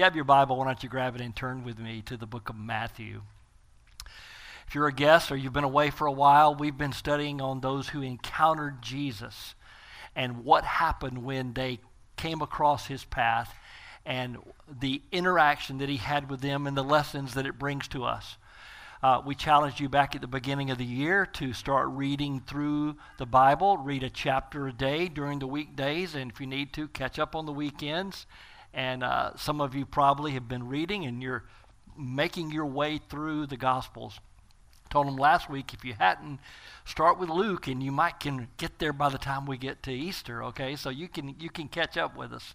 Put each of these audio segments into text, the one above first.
you have your Bible, why don't you grab it and turn with me to the book of Matthew? If you're a guest or you've been away for a while, we've been studying on those who encountered Jesus and what happened when they came across his path and the interaction that he had with them and the lessons that it brings to us. Uh, we challenged you back at the beginning of the year to start reading through the Bible, read a chapter a day during the weekdays, and if you need to, catch up on the weekends. And uh, some of you probably have been reading and you're making your way through the Gospels. Told them last week if you hadn't, start with Luke and you might can get there by the time we get to Easter, okay? So you can you can catch up with us.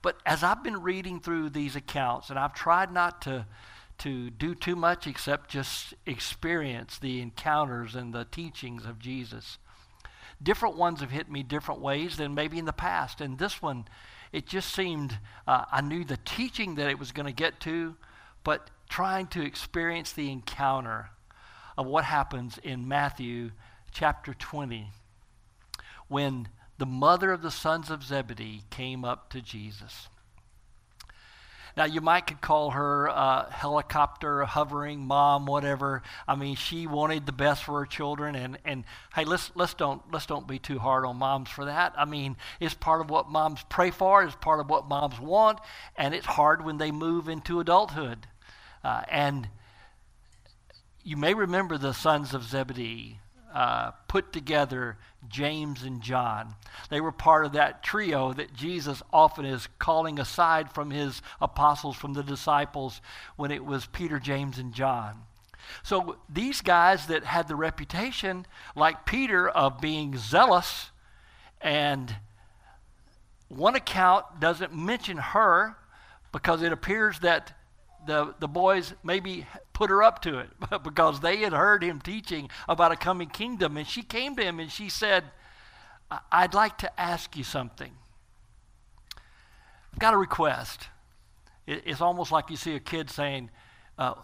But as I've been reading through these accounts and I've tried not to to do too much except just experience the encounters and the teachings of Jesus. Different ones have hit me different ways than maybe in the past. And this one, it just seemed, uh, I knew the teaching that it was going to get to, but trying to experience the encounter of what happens in Matthew chapter 20 when the mother of the sons of Zebedee came up to Jesus. Now, you might could call her uh, helicopter hovering mom, whatever. I mean, she wanted the best for her children, and, and hey, let's let's don't let's don't be too hard on moms for that. I mean, it's part of what moms pray for. It's part of what moms want, and it's hard when they move into adulthood. Uh, and you may remember the sons of Zebedee uh, put together James and John. They were part of that trio that Jesus often is calling aside from his apostles, from the disciples, when it was Peter, James, and John. So these guys that had the reputation, like Peter, of being zealous, and one account doesn't mention her because it appears that the, the boys maybe put her up to it because they had heard him teaching about a coming kingdom. And she came to him and she said, I'd like to ask you something. I've got a request. it's almost like you see a kid saying, uh,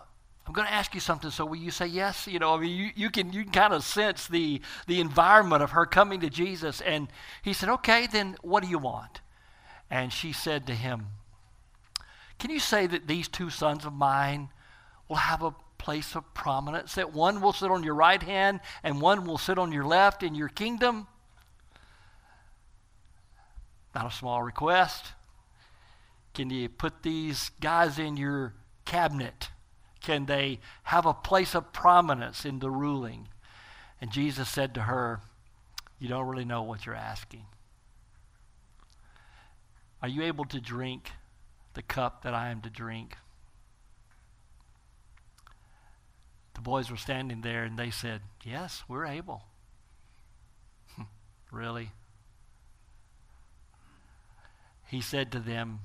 I'm going to ask you something, so will you say yes? You know, I mean, you, you can, you can kind of sense the, the environment of her coming to Jesus. And he said, Okay, then what do you want? And she said to him, can you say that these two sons of mine will have a place of prominence? That one will sit on your right hand and one will sit on your left in your kingdom? Not a small request. Can you put these guys in your cabinet? Can they have a place of prominence in the ruling? And Jesus said to her, You don't really know what you're asking. Are you able to drink the cup that I am to drink. The boys were standing there and they said, Yes, we're able. really? He said to them,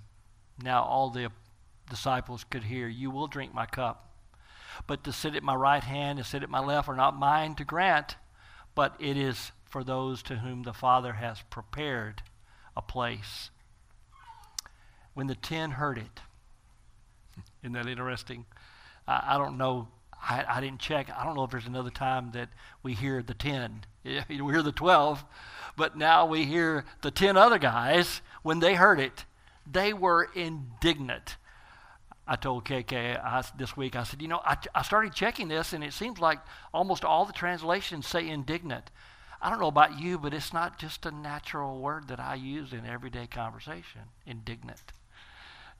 Now all the disciples could hear, You will drink my cup. But to sit at my right hand and sit at my left are not mine to grant, but it is for those to whom the Father has prepared a place when the ten heard it. Isn't that interesting? I, I don't know. I, I, didn't check. I don't know if there's another time that we hear the ten. we hear the twelve, but now we hear the ten other guys. When they heard it, they were indignant. I told KK I, this week, I said, you know, I, I started checking this, and it seems like almost all the translations say indignant. I don't know about you, but it's not just a natural word that I use in everyday conversation. Indignant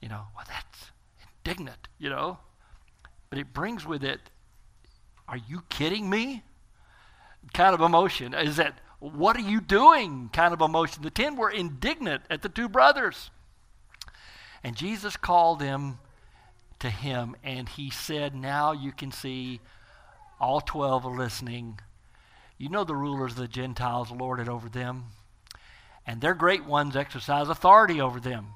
you know, well, that's indignant, you know. But it brings with it, are you kidding me? Kind of emotion. Is that, what are you doing? Kind of emotion. The ten were indignant at the two brothers. And Jesus called them to him, and he said, Now you can see all 12 are listening. You know the rulers of the Gentiles lorded over them, and their great ones exercise authority over them.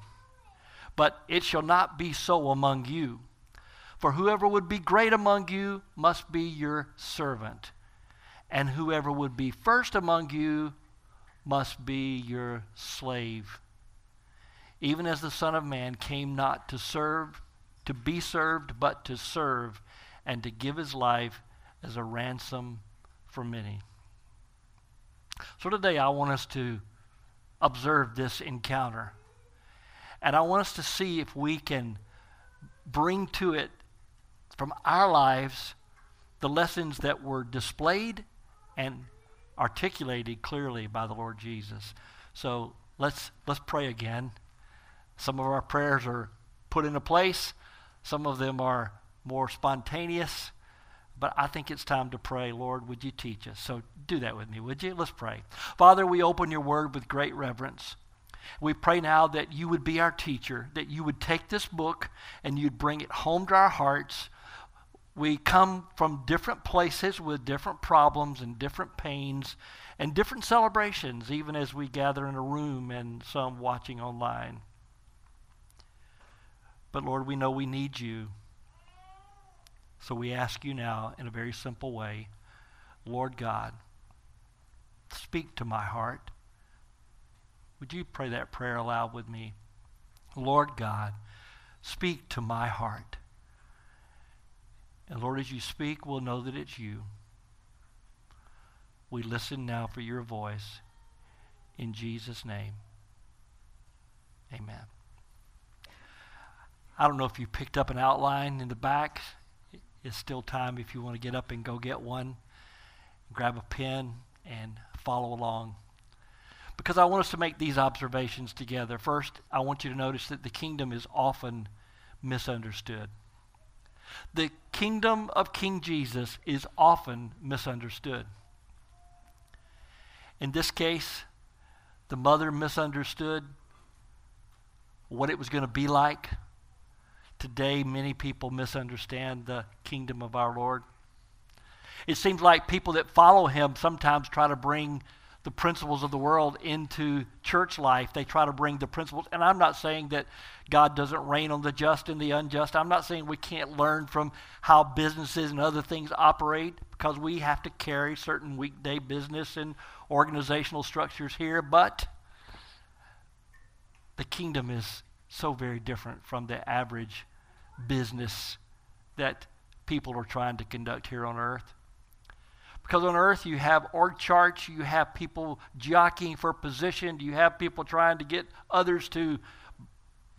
But it shall not be so among you. For whoever would be great among you must be your servant, and whoever would be first among you must be your slave. Even as the Son of Man came not to serve, to be served, but to serve, and to give his life as a ransom for many. So today I want us to observe this encounter and I want us to see if we can bring to it from our lives the lessons that were displayed and articulated clearly by the Lord Jesus. So let's let's pray again. Some of our prayers are put into place. Some of them are more spontaneous. But I think it's time to pray, Lord, would you teach us? So do that with me, would you? Let's pray. Father, we open your word with great reverence. We pray now that you would be our teacher, that you would take this book and you'd bring it home to our hearts. We come from different places with different problems and different pains and different celebrations, even as we gather in a room and some watching online. But Lord, we know we need you. So we ask you now in a very simple way Lord God, speak to my heart. Would you pray that prayer aloud with me? Lord God, speak to my heart. And Lord, as you speak, we'll know that it's you. We listen now for your voice. In Jesus' name, amen. I don't know if you picked up an outline in the back. It's still time if you want to get up and go get one. Grab a pen and follow along because I want us to make these observations together. First, I want you to notice that the kingdom is often misunderstood. The kingdom of King Jesus is often misunderstood. In this case, the mother misunderstood what it was going to be like. Today, many people misunderstand the kingdom of our Lord. It seems like people that follow him sometimes try to bring the principles of the world into church life. They try to bring the principles. And I'm not saying that God doesn't rain on the just and the unjust. I'm not saying we can't learn from how businesses and other things operate because we have to carry certain weekday business and organizational structures here. But the kingdom is so very different from the average business that people are trying to conduct here on earth. Because on earth, you have org charts, you have people jockeying for position, you have people trying to get others to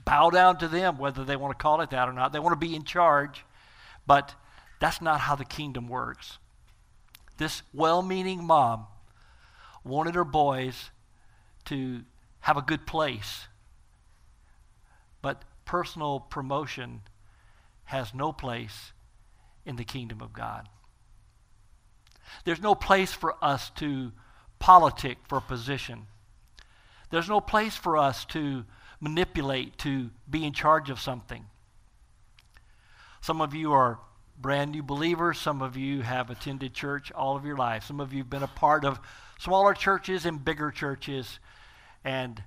bow down to them, whether they want to call it that or not. They want to be in charge, but that's not how the kingdom works. This well meaning mom wanted her boys to have a good place, but personal promotion has no place in the kingdom of God. There's no place for us to politic for position. There's no place for us to manipulate, to be in charge of something. Some of you are brand new believers. Some of you have attended church all of your life. Some of you have been a part of smaller churches and bigger churches. And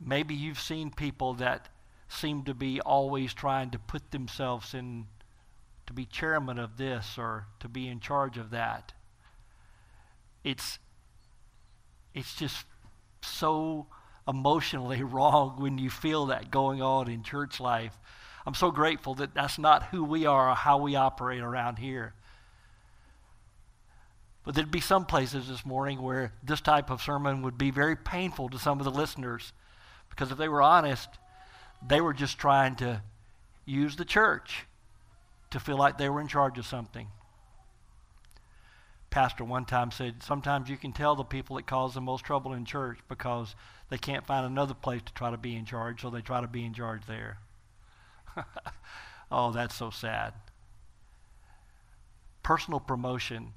maybe you've seen people that seem to be always trying to put themselves in to be chairman of this or to be in charge of that it's it's just so emotionally wrong when you feel that going on in church life. I'm so grateful that that's not who we are or how we operate around here. But there'd be some places this morning where this type of sermon would be very painful to some of the listeners because if they were honest, they were just trying to use the church to feel like they were in charge of something pastor one time said sometimes you can tell the people that cause the most trouble in church because they can't find another place to try to be in charge, so they try to be in charge there. oh, that's so sad. Personal promotion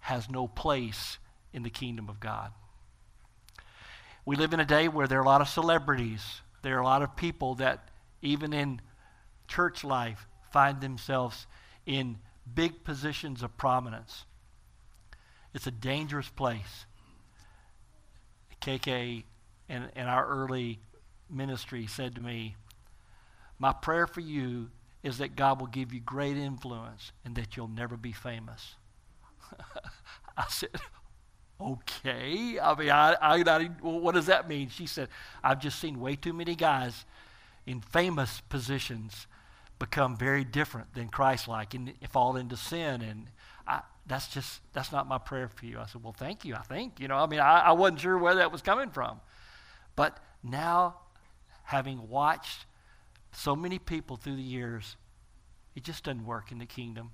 has no place in the kingdom of God. We live in a day where there are a lot of celebrities. There are a lot of people that, even in church life, find themselves in big positions of prominence. It's a dangerous place. KK in, in our early ministry said to me, My prayer for you is that God will give you great influence and that you'll never be famous. I said, okay. I mean, I, I, I, what does that mean? She said, I've just seen way too many guys in famous positions become very different than Christ-like and fall into sin. And that's just, that's not my prayer for you. I said, well, thank you, I think. You know, I mean, I, I wasn't sure where that was coming from. But now, having watched so many people through the years It just doesn't work in the kingdom.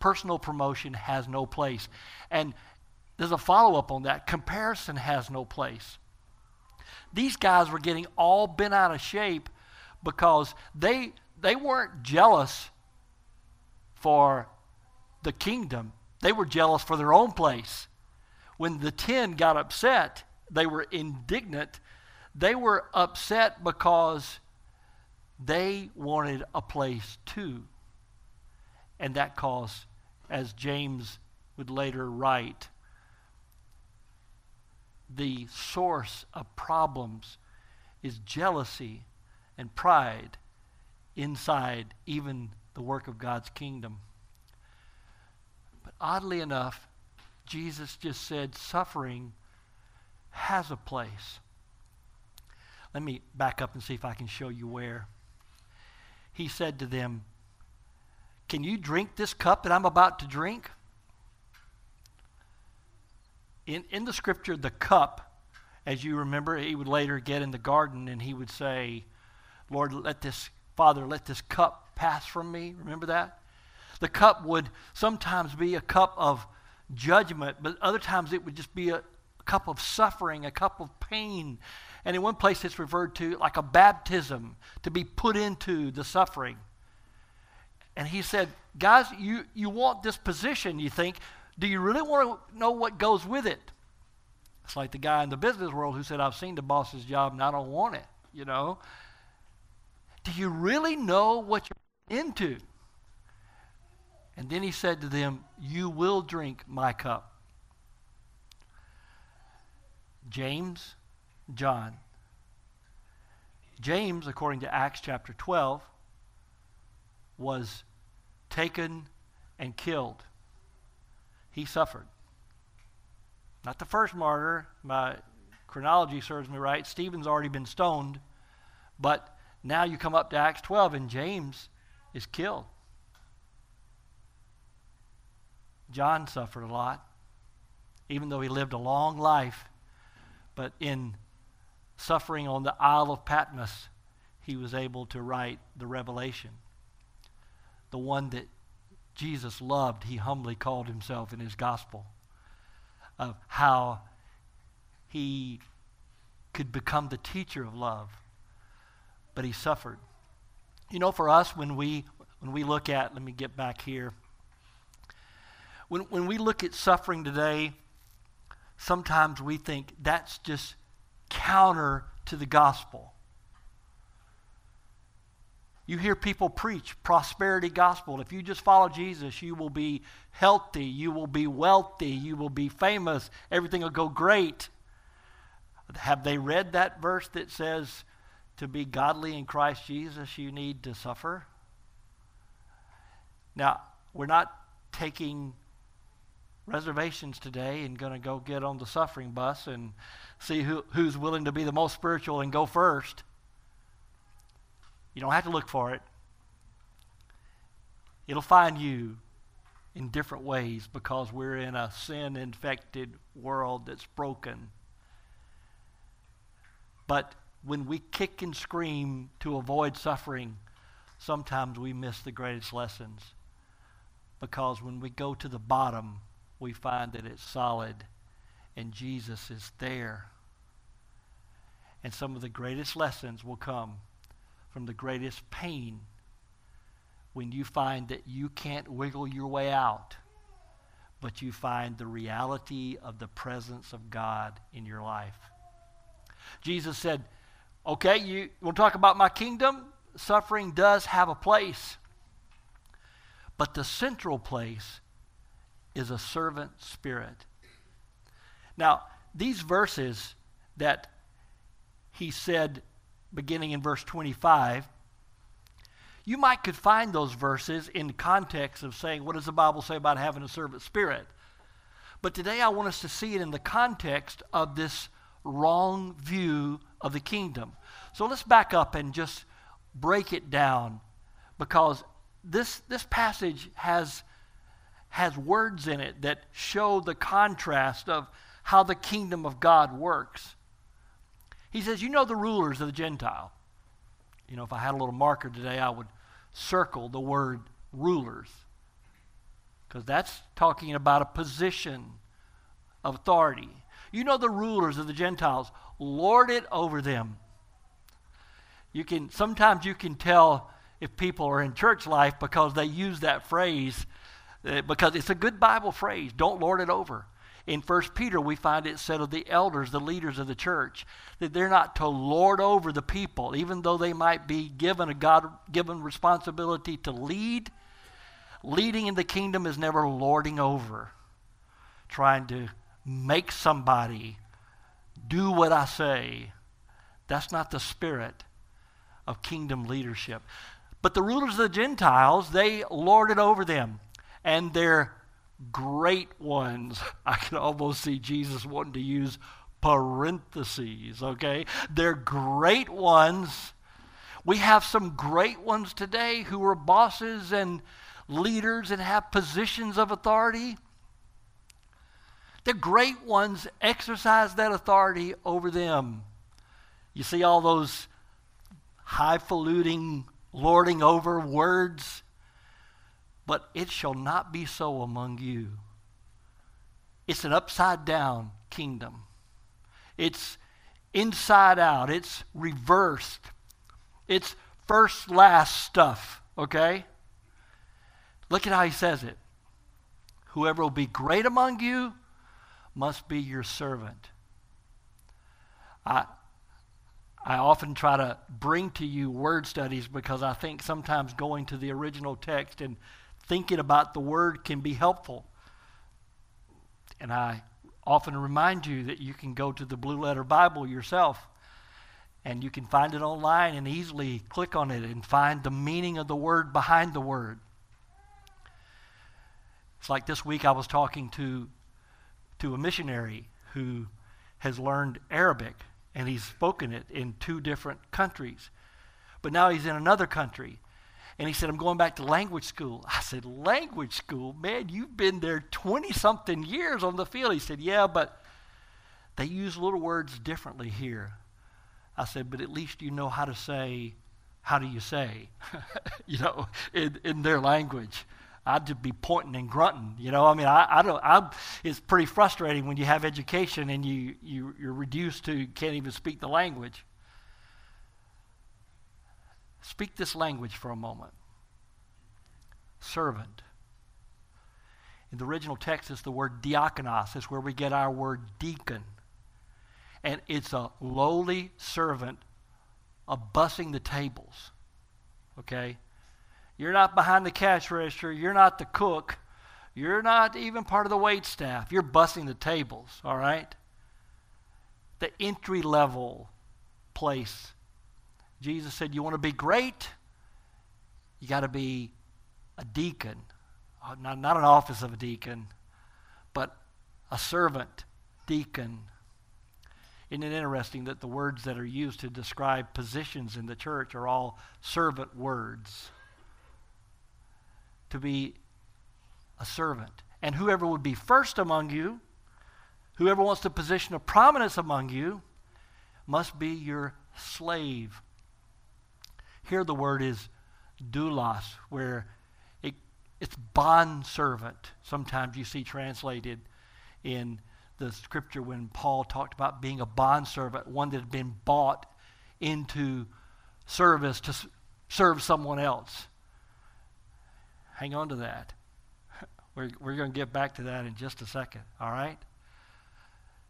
Personal promotion has no place. And there's a follow up on that. Comparison has no place. These guys were getting all bent out of shape because they, they weren't jealous for the kingdom, they were jealous for their own place. When the ten got upset, they were indignant. They were upset because they wanted a place too. And that caused, as James would later write, the source of problems is jealousy and pride inside even the work of God's kingdom. Oddly enough, Jesus just said suffering has a place. Let me back up and see if I can show you where. He said to them, Can you drink this cup that I'm about to drink? in, in the scripture, the cup, as you remember, he would later get in the garden and he would say, Lord, let this, Father, let this cup pass from me. Remember that? The cup would sometimes be a cup of judgment, but other times it would just be a, cup of suffering, a cup of pain. And in one place it's referred to like a baptism to be put into the suffering. And he said, Guys, you, you want this position, you think, do you really want to know what goes with it? It's like the guy in the business world who said, I've seen the boss's job and I don't want it, you know. Do you really know what you're into? And then he said to them, You will drink my cup. James, John. James, according to Acts chapter 12, was taken and killed he suffered. Not the first martyr. My chronology serves me right. Stephen's already been stoned. But now you come up to Acts 12 and James is killed. John suffered a lot, even though he lived a long life. But in suffering on the Isle of Patmos, he was able to write the Revelation, the one that Jesus loved, he humbly called himself in his gospel of how he could become the teacher of love, but he suffered. You know, for us, when we when we look at, let me get back here. When when we look at suffering today, sometimes we think that's just counter to the gospel. You hear people preach prosperity gospel. If you just follow Jesus, you will be healthy, you will be wealthy, you will be famous, everything will go great. Have they read that verse that says to be godly in Christ Jesus, you need to suffer? Now, we're not taking reservations today and going to go get on the suffering bus and see who, who's willing to be the most spiritual and go first. You don't have to look for it. It'll find you in different ways because we're in a sin infected world that's broken. But when we kick and scream to avoid suffering, sometimes we miss the greatest lessons. Because when we go to the bottom, we find that it's solid and Jesus is there. And some of the greatest lessons will come from the greatest pain when you find that you can't wiggle your way out, but you find the reality of the presence of God in your life. Jesus said, Okay, you to talk about my kingdom? Suffering does have a place, but the central place is a servant spirit. Now, these verses that he said beginning in verse 25, you might could find those verses in context of saying, what does the Bible say about having a servant spirit? But today I want us to see it in the context of this wrong view of the kingdom. So let's back up and just break it down because this, this passage has, has words in it that show the contrast of how the kingdom of God works. He says, You know the rulers of the Gentile. You know, if I had a little marker today, I would circle the word rulers because that's talking about a position of authority. You know the rulers of the Gentiles lord it over them. You can sometimes you can tell if people are in church life because they use that phrase Uh, because it's a good Bible phrase. Don't lord it over. In 1 Peter, we find it said of the elders, the leaders of the church, that they're not to lord over the people, even though they might be given a God given responsibility to lead. Leading in the kingdom is never lording over, trying to make somebody do what I say. That's not the spirit of kingdom leadership. But the rulers of the Gentiles, they lorded over them, and their great ones. I can almost see Jesus wanting to use parentheses, okay? They're great ones. We have some great ones today who are bosses and leaders and have positions of authority. The great ones exercise that authority over them. You see all those highfalutin, lording over words? But it shall not be so among you. It's an upside down kingdom. It's inside out. It's reversed. It's first last stuff, okay? Look at how he says it. Whoever will be great among you must be your servant. I, I often try to bring to you word studies because I think sometimes going to the original text and thinking about the word can be helpful. And I often remind you that you can go to the Blue Letter Bible yourself and you can find it online and easily click on it and find the meaning of the word behind the word. It's like this week I was talking to, to a missionary who has learned Arabic and he's spoken it in two different countries. But now he's in another country. And he said, I'm going back to language school. I said, Language school? Man, you've been there 20 something years on the field. He said, Yeah, but they use little words differently here. I said, But at least you know how to say, How do you say? you know, in, in their language. I'd just be pointing and grunting. You know, I mean, I, I don't. i it's pretty frustrating when you have education and you, you you're reduced to can't even speak the language. Speak this language for a moment. Servant. In the original text, it's the word diakonos. It's where we get our word deacon. And it's a lowly servant of bussing the tables. Okay? You're not behind the cash register. You're not the cook. You're not even part of the wait staff. You're bussing the tables, all right? The entry level place. Jesus said, You want to be great? You got to be a deacon. Uh, not, not an office of a deacon, but a servant deacon. Isn't it interesting that the words that are used to describe positions in the church are all servant words? to be a servant. And whoever would be first among you, whoever wants the position of prominence among you, must be your slave. Here the word is doulos, where it, it's bond servant. Sometimes you see translated in the scripture when Paul talked about being a bond servant, one that had been bought into service to serve someone else. Hang on to that. We're, we're going to get back to that in just a second, all right?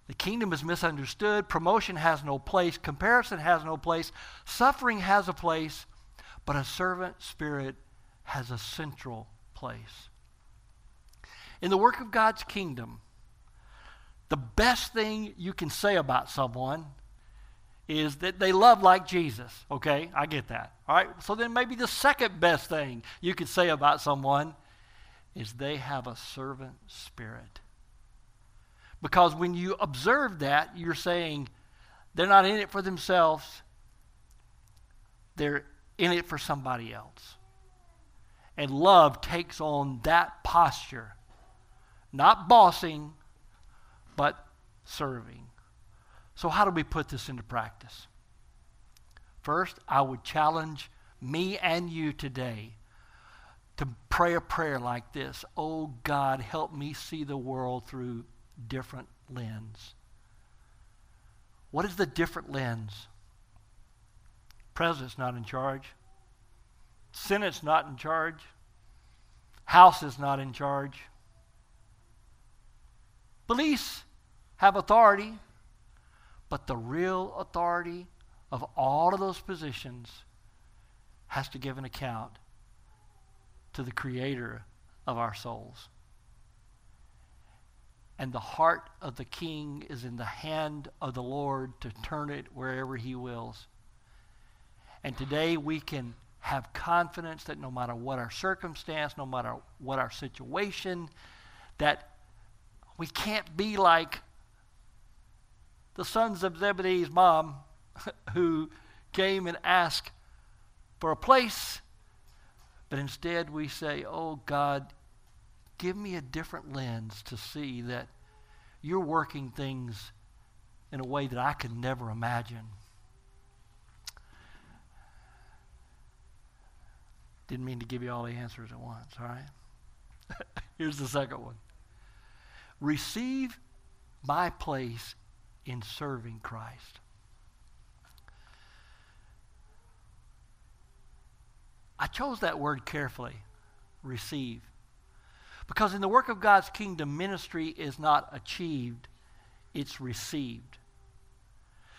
The kingdom is misunderstood. Promotion has no place. Comparison has no place. Suffering has a place. But a servant spirit has a central place. In the work of God's kingdom, the best thing you can say about someone is that they love like Jesus. Okay, I get that. All right, so then maybe the second best thing you could say about someone is they have a servant spirit. Because when you observe that, you're saying they're not in it for themselves, they're in it for somebody else. And love takes on that posture, not bossing, but serving. So, how do we put this into practice? First, I would challenge me and you today, to pray a prayer like this Oh God, help me see the world through different lens. What is the different lens? President's not in charge. Senate's not in charge. House is not in charge. Police have authority, but the real authority of all of those positions has to give an account to the creator of our souls. And the heart of the king is in the hand of the Lord to turn it wherever he wills. And today we can have confidence that no matter what our circumstance, no matter what our situation, that we can't be like the sons of Zebedee's mom who came and asked for a place, but instead we say, Oh God, give me a different lens to see that you're working things in a way that I could never imagine. Didn't mean to give you all the answers at once, all right? Here's the second one receive my place in serving Christ. I chose that word carefully receive. Because in the work of God's kingdom, ministry is not achieved, it's received.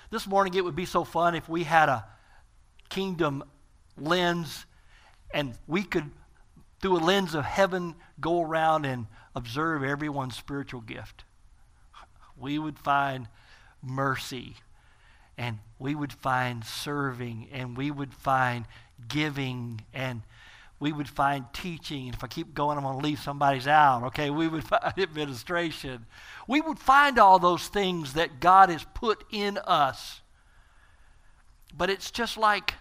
This morning, it would be so fun if we had a kingdom lens and we could, through a lens of heaven, go around and observe everyone's spiritual gift. We would find mercy, and we would find serving, and we would find giving, and we would find teaching. And if I keep going, I'm going to leave somebody's out. Okay, we would find administration. We would find all those things that God has put in us. But it's just like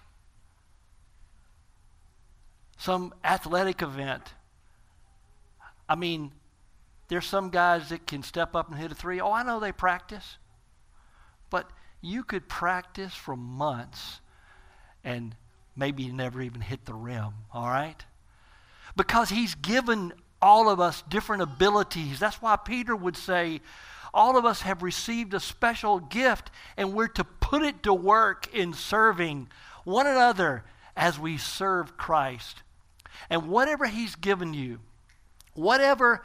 some athletic event. I mean, there's some guys that can step up and hit a three. Oh, I know they practice. But you could practice for months and maybe never even hit the rim, all right? Because he's given all of us different abilities. That's why Peter would say, all of us have received a special gift, and we're to put it to work in serving one another as we serve Christ. And whatever He's given you, whatever,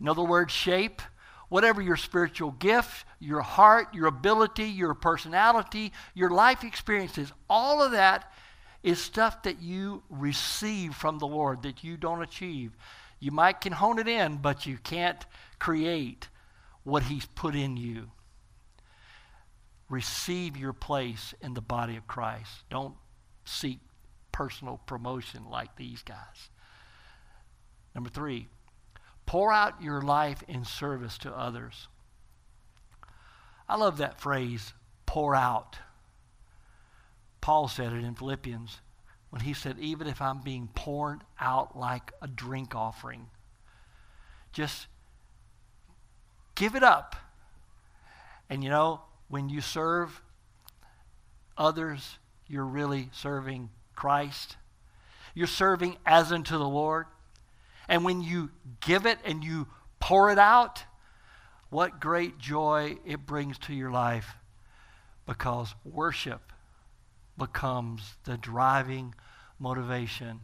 in other words, shape, whatever your spiritual gift, your heart, your ability, your personality, your life experiences, all of that is stuff that you receive from the Lord that you don't achieve. You might can hone it in, but you can't create what He's put in you. Receive your place in the body of Christ. Don't seek personal promotion like these guys. Number three, pour out your life in service to others. I love that phrase, pour out. Paul said it in Philippians when he said, even if I'm being poured out like a drink offering, just give it up. And you know, when you serve others, you're really serving Christ. You're serving as unto the Lord. And when you give it and you pour it out, what great joy it brings to your life because worship becomes the driving motivation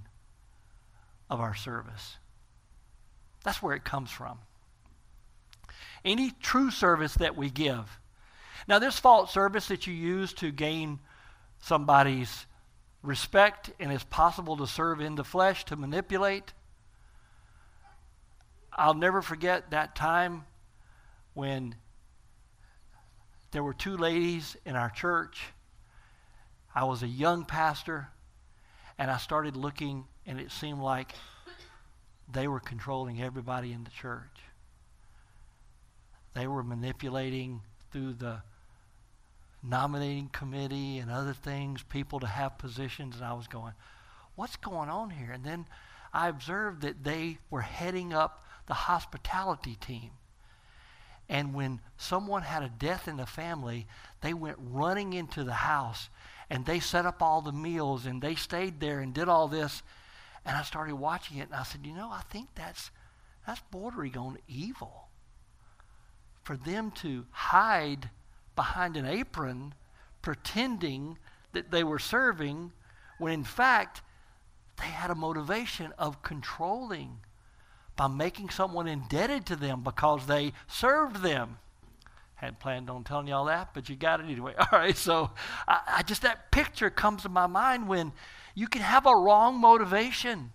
of our service. That's where it comes from. Any true service that we give. Now, this false service that you use to gain somebody's respect and it's possible to serve in the flesh, to manipulate. I'll never forget that time when there were two ladies in our church. I was a young pastor, and I started looking, and it seemed like they were controlling everybody in the church. They were manipulating through the nominating committee and other things, people to have positions, and I was going, what's going on here? And then I observed that they were heading up the hospitality team. And when someone had a death in the family, they went running into the house and they set up all the meals and they stayed there and did all this. And I started watching it and I said, you know, I think that's, that's bordering on evil. For them to hide behind an apron pretending that they were serving when in fact they had a motivation of controlling by making someone indebted to them because they served them. Hadn't planned on telling y'all that, but you got it anyway. All right, so I, I just that picture comes to my mind when you can have a wrong motivation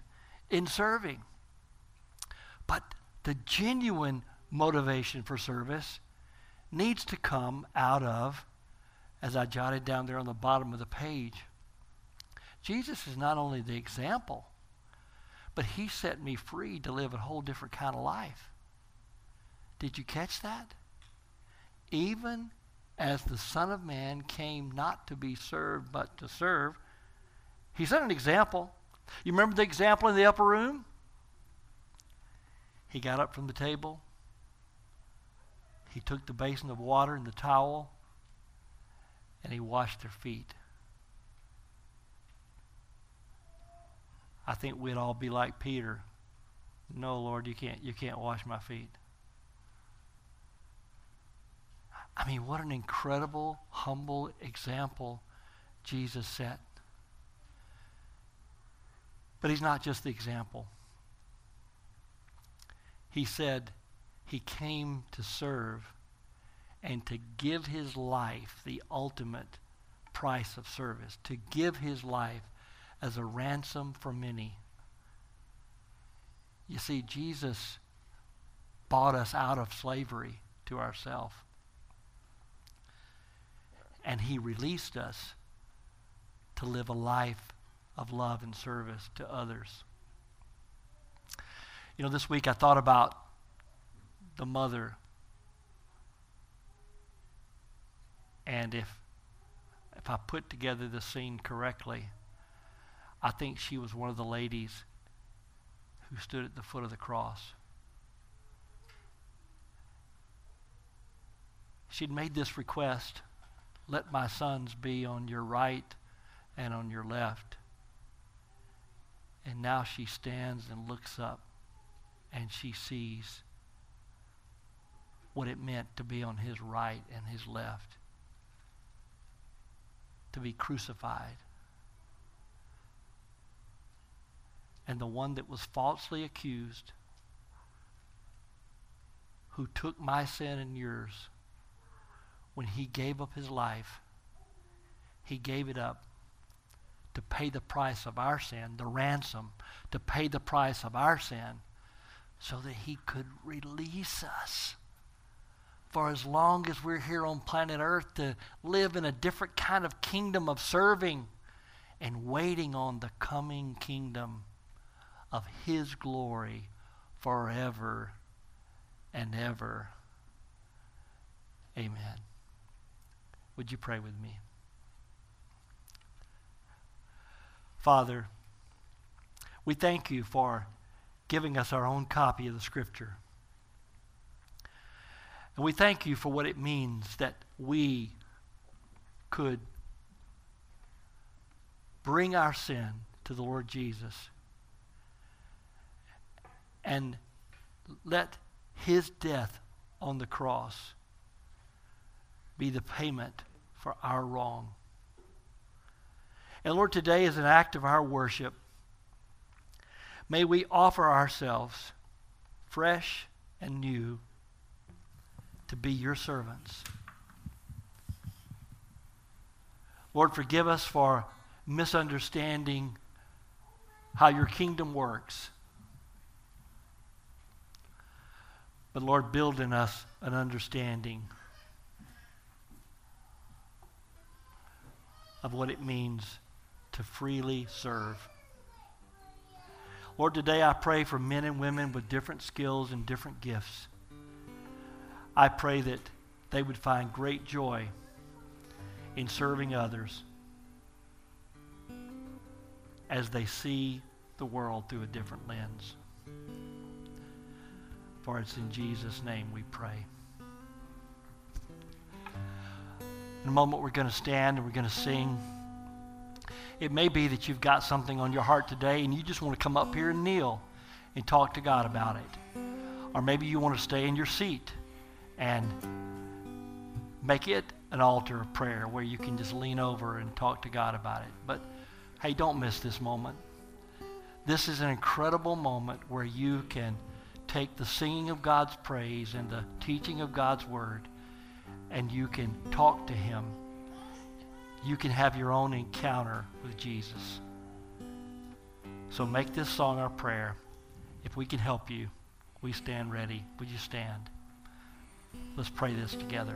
in serving. But the genuine motivation for service needs to come out of, as I jotted down there on the bottom of the page, Jesus is not only the example, but he set me free to live a whole different kind of life. Did you catch that? Even as the Son of Man came not to be served, but to serve, he set an example. You remember the example in the upper room? He got up from the table. He took the basin of water and the towel, and he washed their feet. I think we'd all be like Peter. No, Lord, you can't you can't wash my feet. I mean, what an incredible, humble example Jesus set. But he's not just the example. He said he came to serve and to give his life the ultimate price of service, to give his life as a ransom for many. You see, Jesus bought us out of slavery to ourselves. And he released us to live a life of love and service to others. You know, this week I thought about the mother. And if if I put together the scene correctly, I think she was one of the ladies who stood at the foot of the cross. She'd made this request let my sons be on your right and on your left. And now she stands and looks up and she sees what it meant to be on his right and his left, to be crucified. And the one that was falsely accused, who took my sin and yours, when he gave up his life, he gave it up to pay the price of our sin, the ransom, to pay the price of our sin, so that he could release us for as long as we're here on planet Earth to live in a different kind of kingdom of serving and waiting on the coming kingdom of his glory forever and ever. Amen. Would you pray with me? Father, we thank you for giving us our own copy of the Scripture. And we thank you for what it means that we could bring our sin to the Lord Jesus and let his death on the cross be the payment for our wrong. And Lord, today is an act of our worship. May we offer ourselves fresh and new to be your servants. Lord, forgive us for misunderstanding how your kingdom works. But Lord, build in us an understanding of what it means to freely serve. Lord, today I pray for men and women with different skills and different gifts. I pray that they would find great joy in serving others as they see the world through a different lens. For it's in Jesus' name we pray. In a moment, we're going to stand and we're going to sing. It may be that you've got something on your heart today and you just want to come up here and kneel and talk to God about it. Or maybe you want to stay in your seat and make it an altar of prayer where you can just lean over and talk to God about it. But hey, don't miss this moment. This is an incredible moment where you can take the singing of God's praise and the teaching of God's word and you can talk to him. You can have your own encounter with Jesus. So make this song our prayer. If we can help you, we stand ready. Would you stand? Let's pray this together.